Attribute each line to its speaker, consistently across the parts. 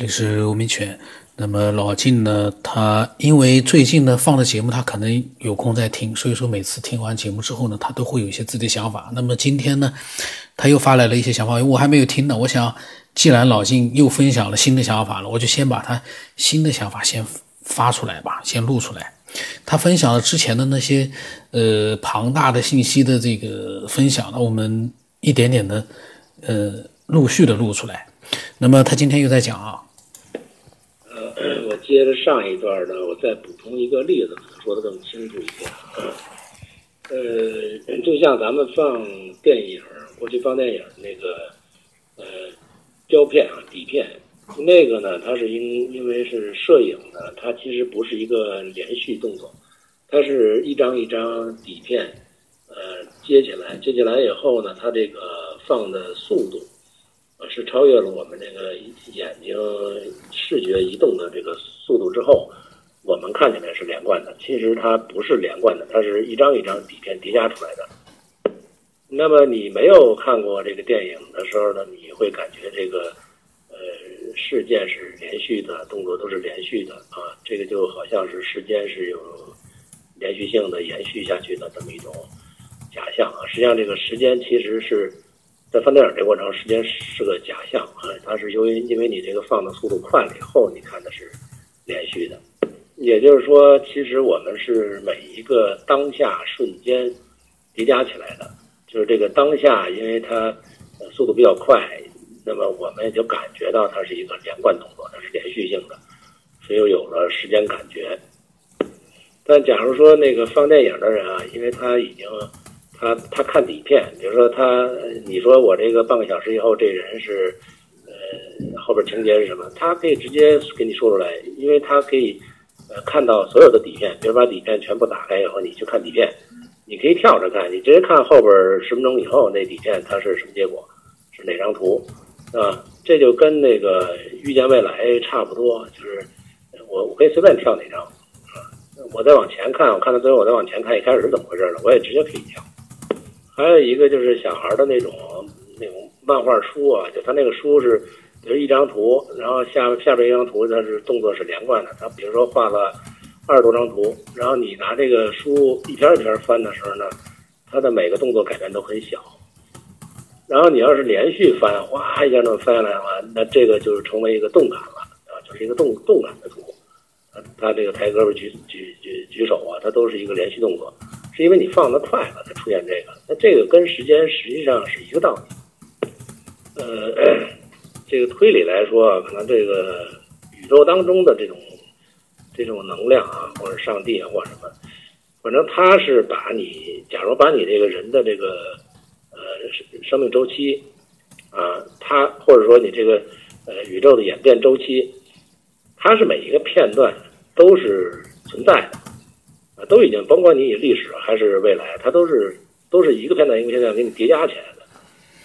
Speaker 1: 这里是吴明全。那么老晋呢，他因为最近呢放的节目，他可能有空在听，所以说每次听完节目之后呢，他都会有一些自己的想法。那么今天呢，他又发来了一些想法，我还没有听呢。我想，既然老晋又分享了新的想法了，我就先把他新的想法先发出来吧，先录出来。他分享了之前的那些呃庞大的信息的这个分享，那我们一点点的呃陆续的录出来。那么他今天又在讲啊。
Speaker 2: 我接着上一段呢，我再补充一个例子，可能说的更清楚一点。呃，就像咱们放电影，过去放电影那个呃胶片啊底片，那个呢，它是因因为是摄影的，它其实不是一个连续动作，它是一张一张底片呃接起来，接起来以后呢，它这个放的速度。是超越了我们这个眼睛视觉移动的这个速度之后，我们看起来是连贯的。其实它不是连贯的，它是一张一张底片叠加出来的。那么你没有看过这个电影的时候呢，你会感觉这个呃事件是连续的，动作都是连续的啊，这个就好像是时间是有连续性的延续下去的这么一种假象啊。实际上这个时间其实是。在放电影这过程，时间是个假象啊，它是由于因为你这个放的速度快了以后，你看的是连续的。也就是说，其实我们是每一个当下瞬间叠加起来的，就是这个当下，因为它速度比较快，那么我们也就感觉到它是一个连贯动作，它是连续性的，所以又有了时间感觉。但假如说那个放电影的人啊，因为他已经。他他看底片，比如说他，你说我这个半个小时以后这人是，呃，后边情节是什么？他可以直接给你说出来，因为他可以，呃，看到所有的底片。比如把底片全部打开以后，你去看底片，你可以跳着看，你直接看后边十分钟以后那底片它是什么结果，是哪张图，啊？这就跟那个预见未来差不多，就是我我可以随便跳哪张，啊，我再往前看，我看到最后我再往前看一开始是怎么回事了，我也直接可以跳。还有一个就是小孩的那种那种漫画书啊，就他那个书是，比如一张图，然后下下边一张图，它是动作是连贯的。他比如说画了二十多张图，然后你拿这个书一篇一篇翻的时候呢，它的每个动作改变都很小。然后你要是连续翻，哗一下那么翻下来的话，那这个就是成为一个动感了啊，就是一个动动感的图。他这个抬胳膊举举举举手啊，它都是一个连续动作。是因为你放的快了才出现这个，那这个跟时间实际上是一个道理。呃，这个推理来说，可能这个宇宙当中的这种这种能量啊，或者上帝啊，或者什么，反正他是把你，假如把你这个人的这个呃生命周期啊，他或者说你这个呃宇宙的演变周期，它是每一个片段都是存在的。都已经，甭管你以历史还是未来，它都是都是一个片段一个片段给你叠加起来的，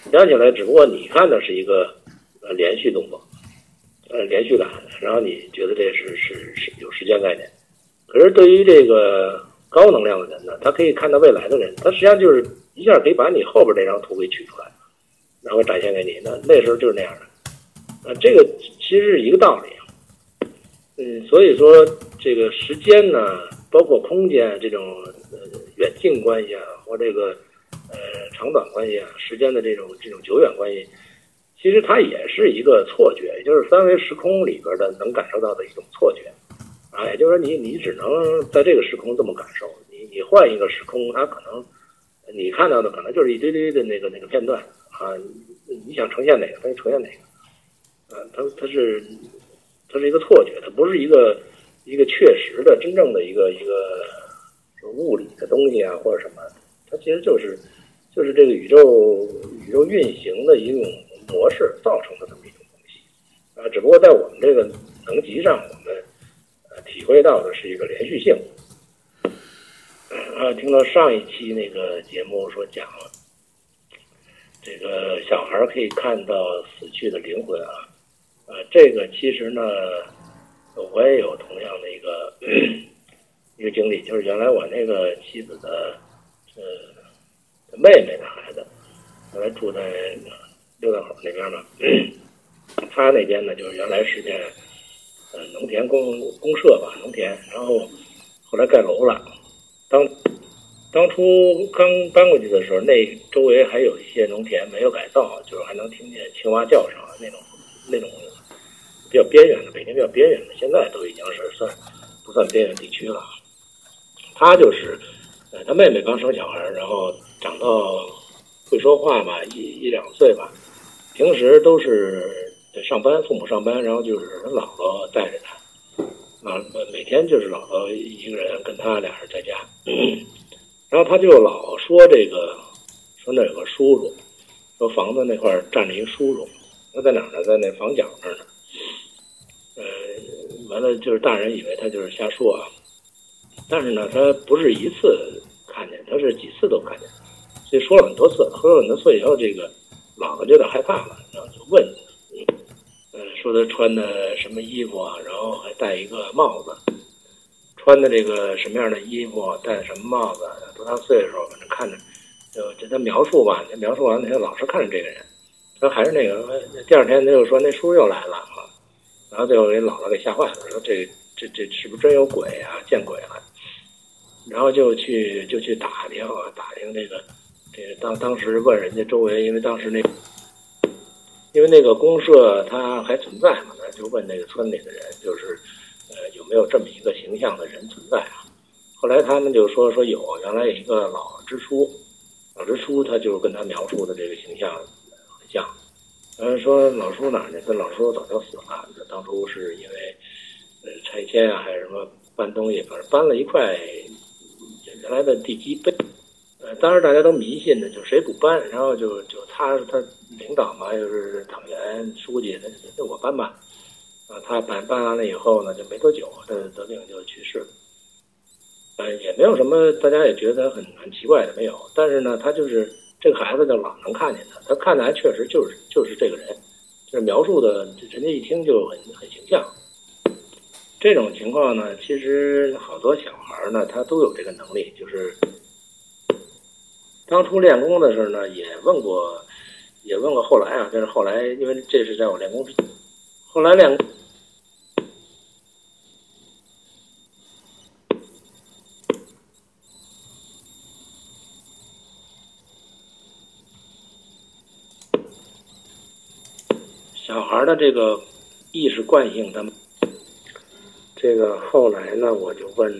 Speaker 2: 叠加起来，只不过你看的是一个呃连续动作，呃连续感，然后你觉得这是是是有时间概念。可是对于这个高能量的人呢，他可以看到未来的人，他实际上就是一下可以把你后边这张图给取出来，然后展现给你。那那时候就是那样的，啊，这个其实是一个道理。嗯，所以说这个时间呢。包括空间这种呃远近关系啊，或这个呃长短关系啊，时间的这种这种久远关系，其实它也是一个错觉，也就是三维时空里边的能感受到的一种错觉啊。也就是说，你你只能在这个时空这么感受，你你换一个时空，它可能你看到的可能就是一堆堆的那个那个片段啊。你想呈现哪个，它就呈现哪个啊。它它是它是一个错觉，它不是一个。一个确实的、真正的一个一个物理的东西啊，或者什么，它其实就是就是这个宇宙宇宙运行的一种模式造成的这么一种东西啊。只不过在我们这个能级上，我们呃体会到的是一个连续性。啊，听到上一期那个节目说讲这个小孩可以看到死去的灵魂啊，啊，这个其实呢。我也有同样的一个 一个经历，就是原来我那个妻子的呃妹妹的孩子，原来住在六道口那边嘛。他那边呢，就是原来是件呃农田公公社吧，农田，然后后来盖楼了。当当初刚搬过去的时候，那周围还有一些农田没有改造，就是还能听见青蛙叫声那种那种比较边缘的，北京比较边缘的，现在都已经是算不算边缘地区了。他就是呃，他妹妹刚生小孩，然后长到会说话吧，一一两岁吧，平时都是上班，父母上班，然后就是他姥姥带着他。啊，每天就是姥姥一个人跟他俩人在家，然后他就老说这个，说那有个叔叔，说房子那块站着一叔叔，他在哪儿呢？在那房角那儿呢。就是大人以为他就是瞎说啊，但是呢，他不是一次看见，他是几次都看见，所以说了很多次，喝了很多次以后，这个姥姥就有点害怕了，然后就问。嗯说他穿的什么衣服啊，然后还戴一个帽子，穿的这个什么样的衣服，戴什么帽子，多大岁数？反正看着，就就他描述吧。他描述完，他老是看着这个人。他还是那个，第二天他就说那叔又来了，然后最后给姥姥给吓坏了，说这这这是不是真有鬼啊？见鬼了！然后就去就去打听啊，打听这个这个当当时问人家周围，因为当时那。因为那个公社它还存在嘛，那就问那个村里的人，就是呃有没有这么一个形象的人存在啊？后来他们就说说有，原来有一个老支书，老支书他就跟他描述的这个形象很像。嗯，说老叔哪呢？这老叔早就死了，当初是因为呃拆迁啊，还是什么搬东西，反正搬了一块原来的地基被。呃，当时大家都迷信的，就谁不搬，然后就就他他领导嘛，又是党员书记，那那我搬吧。啊，他搬搬完了以后呢，就没多久，他得病就去世了。呃，也没有什么，大家也觉得很很奇怪的，没有。但是呢，他就是这个孩子就老能看见他，他看的还确实就是就是这个人，就是描述的，人家一听就很很形象。这种情况呢，其实好多小孩呢，他都有这个能力，就是。当初练功的时候呢，也问过，也问过后来啊，但是后来因为这是在我练功之，后来练，小孩的这个意识惯性，他这个后来呢，我就问。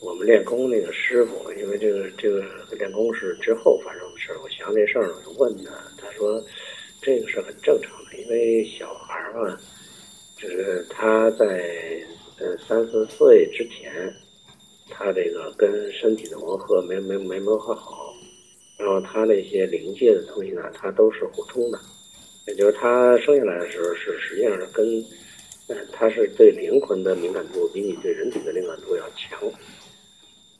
Speaker 2: 我们练功那个师傅，因为这个这个练功是之后发生的事儿，我想这事儿，我就问他，他说这个是很正常的，因为小孩嘛，就是他在呃三四岁之前，他这个跟身体的磨合没没没磨合好，然后他那些灵界的东西呢，他都是互通的，也就是他生下来的时候是实际上是跟，呃，他是对灵魂的敏感度比你对人体的敏感度要强。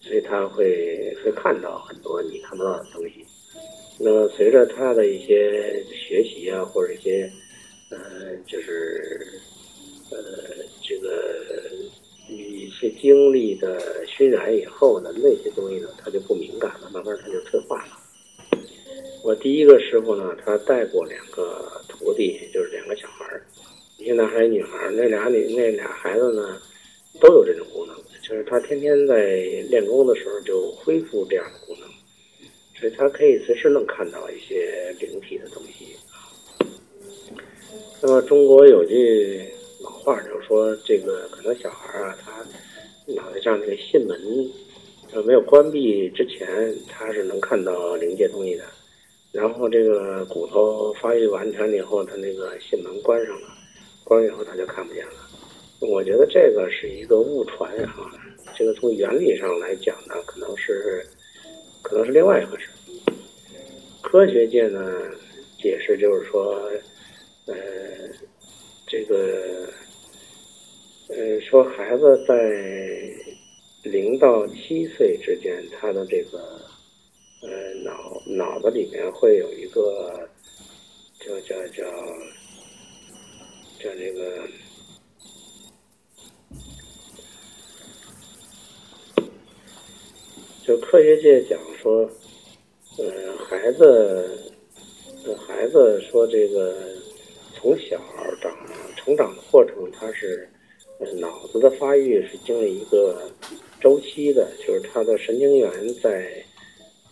Speaker 2: 所以他会会看到很多你看不到的东西。那么随着他的一些学习啊，或者一些呃，就是呃，这个一些经历的熏染以后呢，那些东西呢，他就不敏感了，慢慢他就退化了。我第一个师傅呢，他带过两个徒弟，就是两个小孩儿，一个男孩，一女孩。那俩女那俩孩子呢，都有这种功能。就是他天天在练功的时候就恢复这样的功能，所以他可以随时能看到一些灵体的东西。那么中国有句老话，就是说这个可能小孩啊，他脑袋上那个囟门呃没有关闭之前，他是能看到灵界东西的。然后这个骨头发育完全了以后，他那个囟门关上了，关以后他就看不见了。我觉得这个是一个误传啊，这个从原理上来讲呢，可能是可能是另外一回事。科学界呢解释就是说，呃，这个呃说孩子在零到七岁之间，他的这个呃脑脑子里面会有一个叫叫叫叫那个。就科学界讲说，呃，孩子，孩子说这个，从小长成长的过程，它是呃脑子的发育是经历一个周期的，就是它的神经元在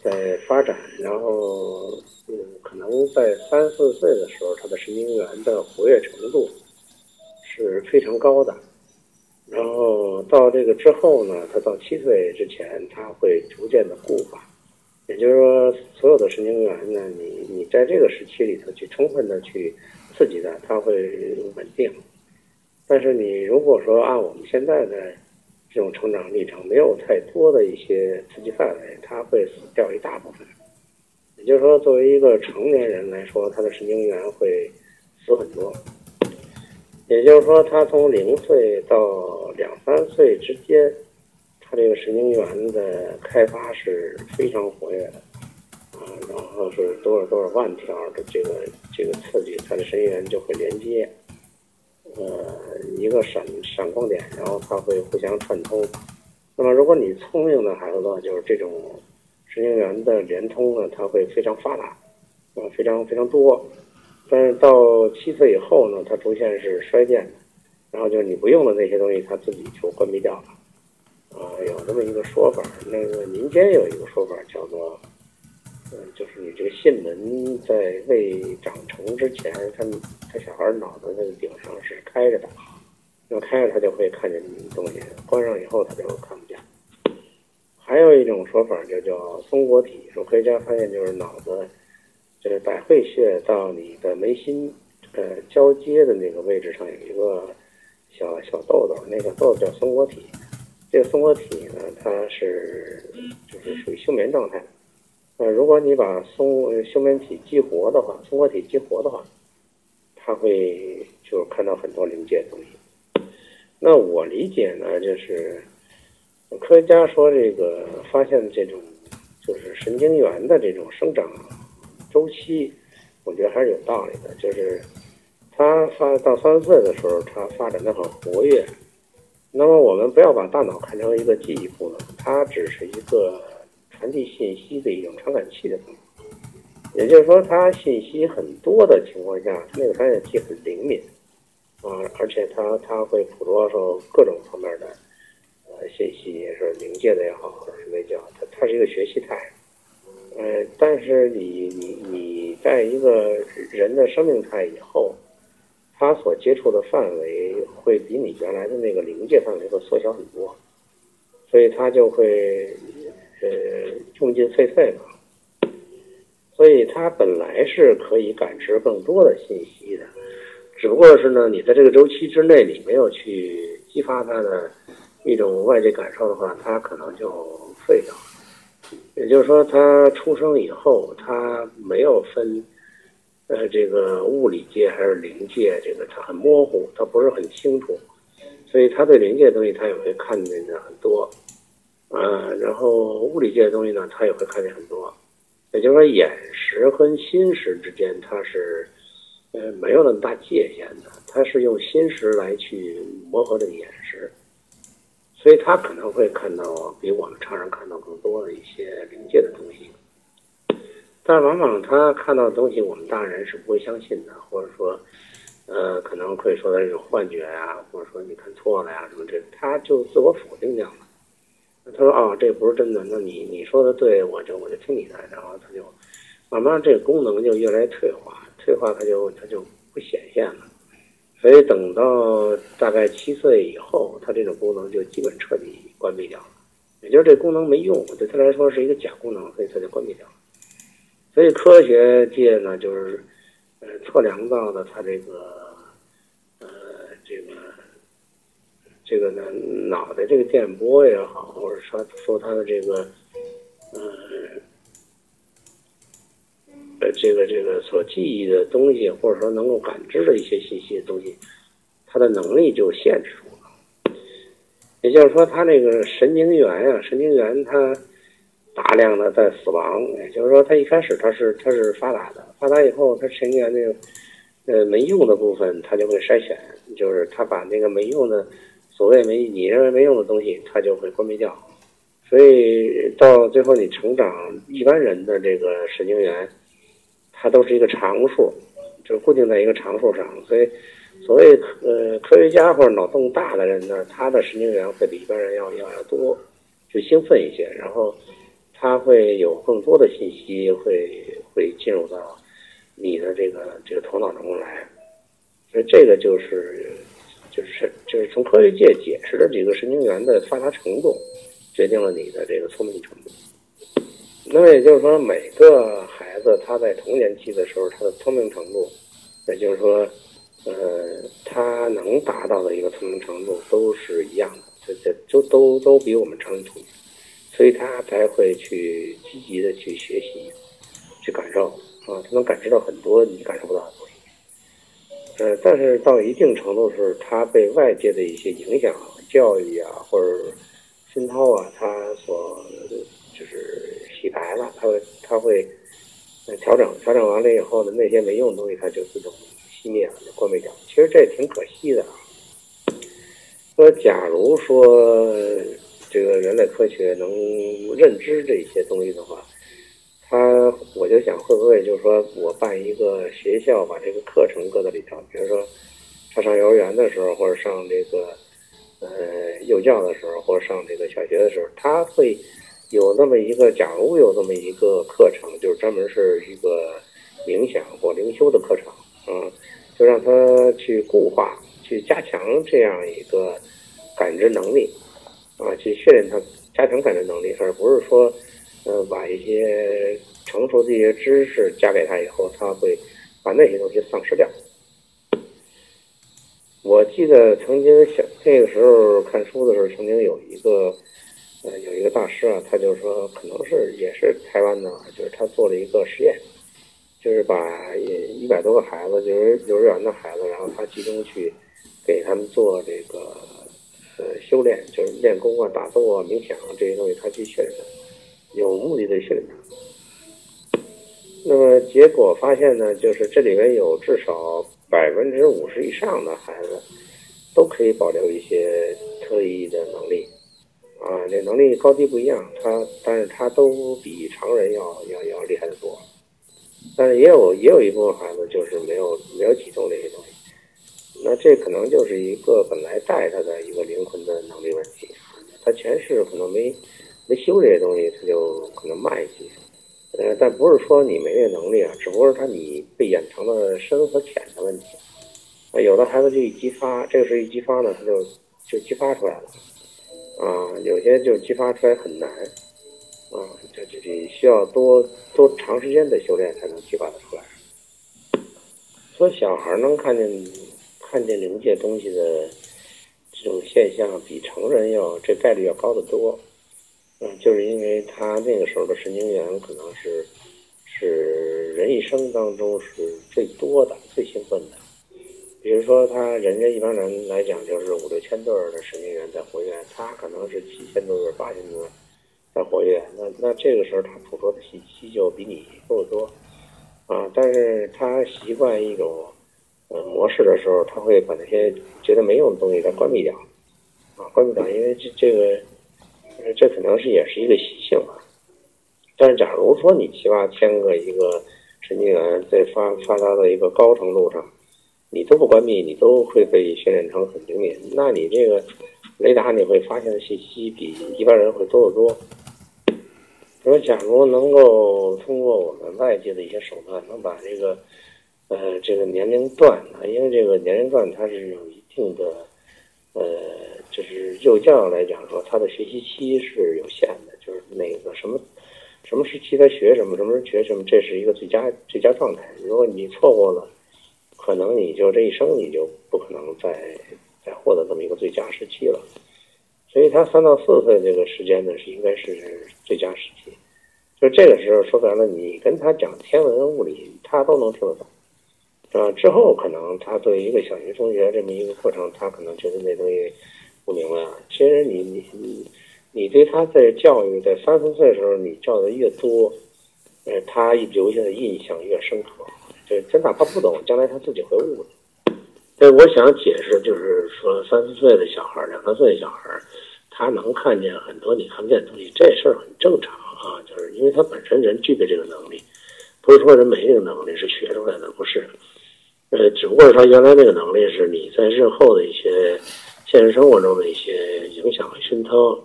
Speaker 2: 在发展，然后嗯，可能在三四岁的时候，它的神经元的活跃程度是非常高的。然后到这个之后呢，他到七岁之前，他会逐渐的固化，也就是说，所有的神经元呢，你你在这个时期里头去充分的去刺激它，它会稳定。但是你如果说按我们现在的这种成长历程，没有太多的一些刺激范围，它会死掉一大部分。也就是说，作为一个成年人来说，他的神经元会死很多。也就是说，他从零岁到两三岁之间，他这个神经元的开发是非常活跃的，啊，然后是多少多少万条的这个这个刺激，他的神经元就会连接，呃，一个闪闪光点，然后它会互相串通。那么，如果你聪明的孩子的话，就是这种神经元的连通呢，它会非常发达，啊，非常非常多。但是到七岁以后呢，它出现是衰减的，然后就是你不用的那些东西，它自己就关闭掉了。啊，有这么一个说法，那个民间有一个说法叫做，就是你这个囟门在未长成之前，他他小孩脑子那个顶上是开着的，要开着他就会看见东西，关上以后他就看不见。还有一种说法就叫松果体，说科学家发现就是脑子。就是百会穴到你的眉心，呃，交接的那个位置上有一个小小豆豆，那个豆豆叫松果体。这个松果体呢，它是就是属于休眠状态。呃，如果你把松休眠体激活的话，松果体激活的话，它会就是看到很多临界的东西。那我理解呢，就是科学家说这个发现这种就是神经元的这种生长。周期，我觉得还是有道理的。就是它发到三四岁的时候，它发展的很活跃。那么我们不要把大脑看成一个记忆功能，它只是一个传递信息的一种传感器的功能。也就是说，它信息很多的情况下，那个传感器很灵敏啊，而且它它会捕捉受各种方面的呃信息，也是灵界的也好，或者是那叫它它是一个学习态。呃，但是你你你在一个人的生命态以后，他所接触的范围会比你原来的那个临界范围会缩小很多，所以他就会呃用尽废废嘛，所以他本来是可以感知更多的信息的，只不过是呢，你在这个周期之内你没有去激发他的一种外界感受的话，他可能就废掉了。也就是说，他出生以后，他没有分，呃，这个物理界还是灵界，这个他很模糊，他不是很清楚，所以他对灵界的东西他也会看见的很多，啊，然后物理界的东西呢，他也会看见很多。也就是说，眼识和心识之间，它是，呃，没有那么大界限的，它是用心识来去磨合这个眼识。所以他可能会看到比我们常人看到更多的一些灵界的东西，但往往他看到的东西，我们大人是不会相信的，或者说，呃，可能会说他是幻觉呀，或者说你看错了呀什么这，他就自我否定掉了。他说：“哦，这不是真的，那你你说的对，我就我就听你的。”然后他就慢慢这个功能就越来越退化，退化他就他就不显现了。所以等到大概七岁以后，它这种功能就基本彻底关闭掉了。也就是这功能没用，对他来说是一个假功能，所以它就关闭掉了。所以科学界呢，就是呃测量到的它这个呃这个这个呢脑袋这个电波也好，或者说说他的这个呃。呃，这个这个所记忆的东西，或者说能够感知的一些信息的东西，它的能力就限制住了。也就是说，他那个神经元啊，神经元它大量的在死亡。也就是说，它一开始它是它是发达的，发达以后，它神经元那个呃没用的部分，它就会筛选，就是它把那个没用的所谓没你认为没用的东西，它就会关闭掉。所以到最后，你成长一般人的这个神经元。它都是一个常数，就是固定在一个常数上。所以，所谓呃科学家或者脑洞大的人呢，他的神经元会比一般人要要要多，就兴奋一些，然后他会有更多的信息会会进入到你的这个这个头脑中来。所以这个就是就是就是从科学界解释的这个神经元的发达程度，决定了你的这个聪明程度。那么也就是说，每个孩子他在童年期的时候，他的聪明程度，也就是说，呃，他能达到的一个聪明程度都是一样的，这这都都都比我们成人聪明，所以他才会去积极的去学习，去感受啊，他能感知到很多你感受不到的东西。呃，但是到一定程度是，他被外界的一些影响、教育啊，或者熏陶啊，他所就是洗白了，他会他会调整，调整完了以后呢，那些没用的东西，它就自动熄灭了，就关闭掉。其实这挺可惜的啊。说假如说这个人类科学能认知这些东西的话。他我就想，会不会就是说我办一个学校，把这个课程搁在里头，比如说他上幼儿园的时候，或者上这个呃幼教的时候，或者上这个小学的时候，他会有那么一个，假如有那么一个课程，就是专门是一个冥想或灵修的课程，嗯，就让他去固化，去加强这样一个感知能力，啊，去训练他加强感知能力，而不是说。呃，把一些成熟的一些知识加给他以后，他会把那些东西丧失掉。我记得曾经小那个时候看书的时候，曾经有一个呃有一个大师啊，他就说可能是也是台湾的，就是他做了一个实验，就是把一百多个孩子，就是幼儿园的孩子，然后他集中去给他们做这个呃修炼，就是练功啊、打坐啊、冥想啊这些东西，他去训练。有目的的训练，那么结果发现呢，就是这里面有至少百分之五十以上的孩子都可以保留一些特异的能力，啊，这能力高低不一样，他但是他都比常人要要要厉害的多，但是也有也有一部分孩子就是没有没有启动这些东西，那这可能就是一个本来带他的一个灵魂的能力问题，他前世可能没。修这些东西，他就可能慢一些。呃，但不是说你没这能力啊，只不过是他你被掩藏的深和浅的问题。啊，有的孩子就一激发，这个是一激发呢，他就就激发出来了。啊，有些就激发出来很难。啊，这这这需要多多长时间的修炼才能激发得出来。说小孩能看见看见灵界东西的这种现象，比成人要这概率要高得多。就是因为他那个时候的神经元可能是是人一生当中是最多的、最兴奋的。比如说，他人家一般人来讲就是五六千对的神经元在活跃，他可能是七千多对、八千多在活跃。那那这个时候他捕捉的信息就比你多得多啊。但是他习惯一种呃模式的时候，他会把那些觉得没用的东西他关闭掉啊，关闭掉，因为这这个。这可能是也是一个习性啊，但是假如说你七八千个一个神经元在发发达的一个高程度上，你都不关闭，你都会被训练成很灵敏，那你这个雷达你会发现的信息比一般人会多得多。说假如能够通过我们外界的一些手段，能把这个呃这个年龄段啊，因为这个年龄段它是有一定的呃。就是幼教来讲说，他的学习期是有限的，就是哪个什么什么时期他学什么，什么时候学什么，这是一个最佳最佳状态。如果你错过了，可能你就这一生你就不可能再再获得这么一个最佳时期了。所以他三到四岁这个时间呢，是应该是最佳时期。就这个时候说白了，你跟他讲天文物理，他都能听得懂。啊，之后可能他作为一个小学同学这么一个过程，他可能觉得那东西。不明白啊！其实你你你你对他在教育在三四岁的时候，你教的越多，呃，他留下的印象越深刻。就真哪怕不懂，将来他自己会悟的。所以我想解释，就是说三四岁的小孩两三岁的小孩他能看见很多你看不见的东西，这事儿很正常啊。就是因为他本身人具备这个能力，不是说人没这个能力是学出来的，不是。呃，只不过是他原来那个能力是你在日后的一些现实生活中的一些影响和熏陶，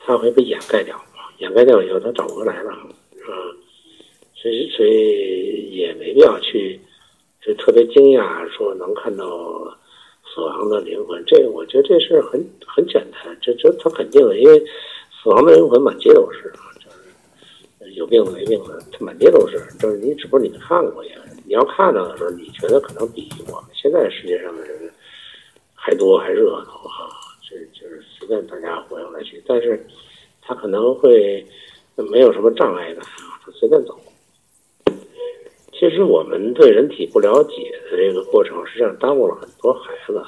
Speaker 2: 他会被掩盖掉，掩盖掉以后他找不回来了，啊，所以所以也没必要去就特别惊讶说能看到死亡的灵魂，这个我觉得这事很很简单，这这他肯定的，因为死亡的灵魂满街都是，就是有病的没病的，他满街都是，就是你只不过你没看过呀。你要看到的时候，你觉得可能比我们现在世界上的人还多还热闹哈，这就是随便大家活来去，但是他可能会没有什么障碍感啊，他随便走。其实我们对人体不了解的这个过程，实际上耽误了很多孩子。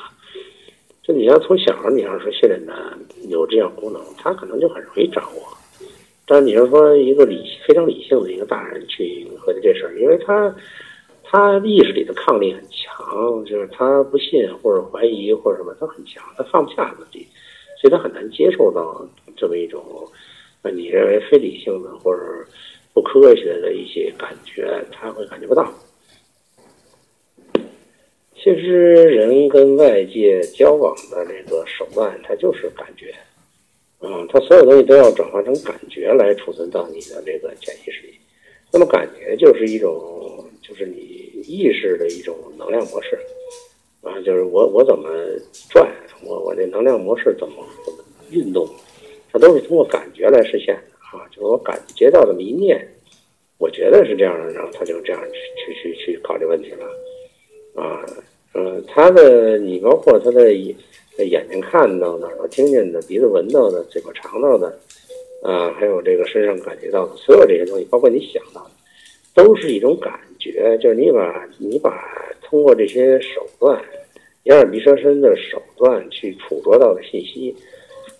Speaker 2: 就你要从小你要说训练他有这样功能，他可能就很容易掌握。但你要说一个理非常理性的一个大人去合计这事儿，因为他。他意识里的抗力很强，就是他不信或者怀疑或者什么，他很强，他放不下自己，所以他很难接受到这么一种，你认为非理性的或者不科学的一些感觉，他会感觉不到。其实人跟外界交往的这个手段，它就是感觉，嗯，他所有东西都要转化成感觉来储存到你的这个潜意识里，那么感觉就是一种，就是你。意识的一种能量模式，啊，就是我我怎么转，我我这能量模式怎么怎么运动，它都是通过感觉来实现的啊。就是我感觉到这么一念，我觉得是这样的，然后他就这样去去去去考虑问题了，啊，嗯，他的你包括他的眼睛看到的、耳朵听见的、鼻子闻到的、嘴巴尝到的，啊，还有这个身上感觉到的所有这些东西，包括你想到的，都是一种感。觉就是你把你把通过这些手段，眼耳鼻舌身的手段去捕捉到的信息，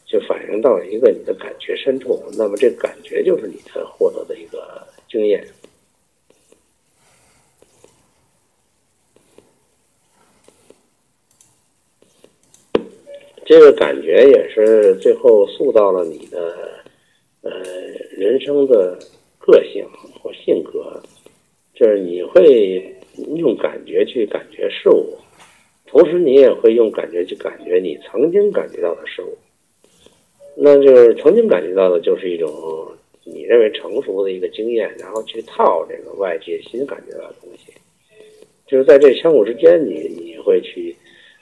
Speaker 2: 就反映到一个你的感觉深处，那么这感觉就是你的获得的一个经验。这个感觉也是最后塑造了你的呃人生的个性。就是你会用感觉去感觉事物，同时你也会用感觉去感觉你曾经感觉到的事物。那就是曾经感觉到的，就是一种你认为成熟的一个经验，然后去套这个外界新感觉到的东西。就是在这相互之间，你你会去，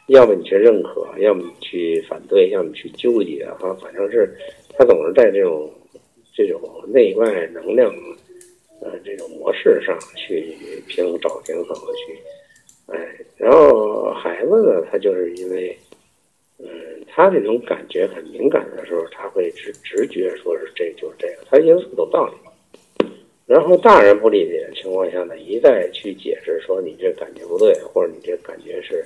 Speaker 2: 要么你去认可，要么你去反对，要么去纠结啊，反正是他总是在这种这种内外能量。呃，这种模式上去平衡找平衡去，哎，然后孩子呢，他就是因为，嗯，他这种感觉很敏感的时候，他会直直觉说是这就是这个，他因为懂道理。然后大人不理解的情况下呢，一再去解释说你这感觉不对，或者你这感觉是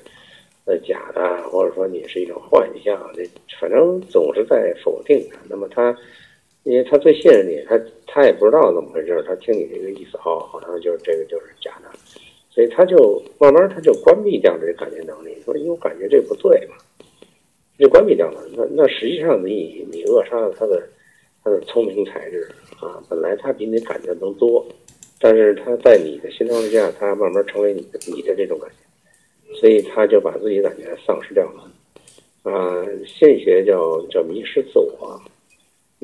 Speaker 2: 呃假的，或者说你是一种幻象，这反正总是在否定他。那么他。因为他最信任你，他他也不知道怎么回事他听你这个意思，哦，好像就是这个就是假的，所以他就慢慢他就关闭掉这感觉能力，说因为我感觉这不对嘛，就关闭掉了。那那实际上你你扼杀了他的他的聪明才智啊，本来他比你感觉能多，但是他在你的心之下，他慢慢成为你的你的这种感觉，所以他就把自己感觉丧失掉了。啊，心理学叫叫迷失自我。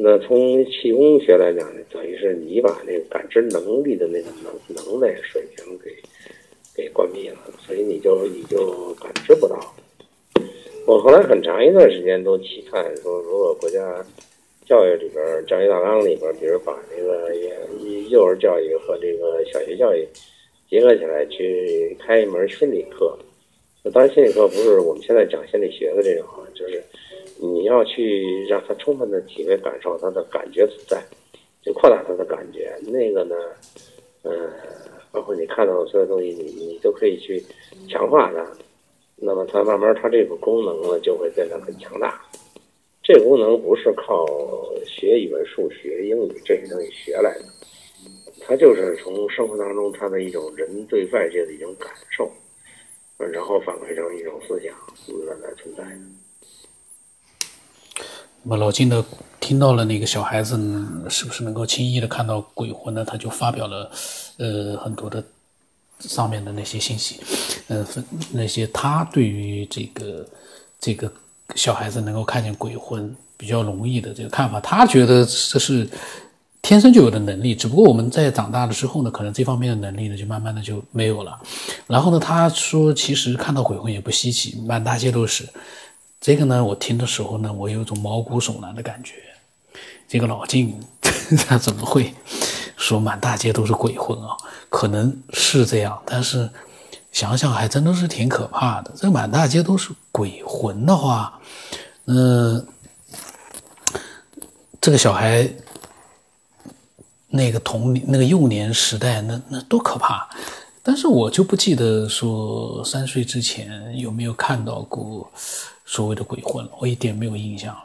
Speaker 2: 那从气功学来讲呢，等于是你把那个感知能力的那个能能耐水平给给关闭了，所以你就你就感知不到。我后来很长一段时间都期盼说，如果国家教育里边教育大纲里边，比如把这个幼儿教育和这个小学教育结合起来，去开一门心理课。当然，心理课不是我们现在讲心理学的这种，就是。你要去让他充分的体会、感受他的感觉所在，就扩大他的感觉。那个呢，呃，包括你看到的所有东西，你你都可以去强化它。那么它慢慢，它这个功能呢，就会变得很强大。这个功能不是靠学语文、数学、英语这些东西学来的，它就是从生活当中他的一种人对外界的一种感受，然后反馈成一种思想，慢慢来存在的。
Speaker 1: 那么老金呢，听到了那个小孩子是不是能够轻易的看到鬼魂呢？他就发表了呃很多的上面的那些信息，呃，那些他对于这个这个小孩子能够看见鬼魂比较容易的这个看法，他觉得这是天生就有的能力，只不过我们在长大了之后呢，可能这方面的能力呢就慢慢的就没有了。然后呢，他说其实看到鬼魂也不稀奇，满大街都是。这个呢，我听的时候呢，我有一种毛骨悚然的感觉。这个老静 他怎么会说满大街都是鬼魂啊？可能是这样，但是想想还真的是挺可怕的。这满大街都是鬼魂的话，嗯，这个小孩那个童、那个幼年时代，那那多可怕！但是我就不记得说三岁之前有没有看到过所谓的鬼混了，我一点没有印象了。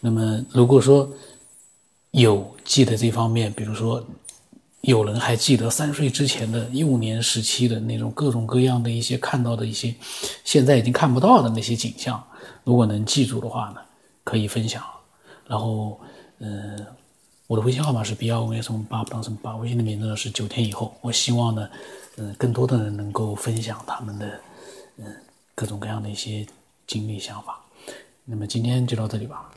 Speaker 1: 那么如果说有记得这方面，比如说有人还记得三岁之前的幼年时期的那种各种各样的一些看到的一些现在已经看不到的那些景象，如果能记住的话呢，可以分享。然后，嗯，我的微信号码是 B 幺五什么八不当什么八，微信的名字呢是九天以后。我希望呢。嗯，更多的人能够分享他们的嗯各种各样的一些经历想法。那么今天就到这里吧。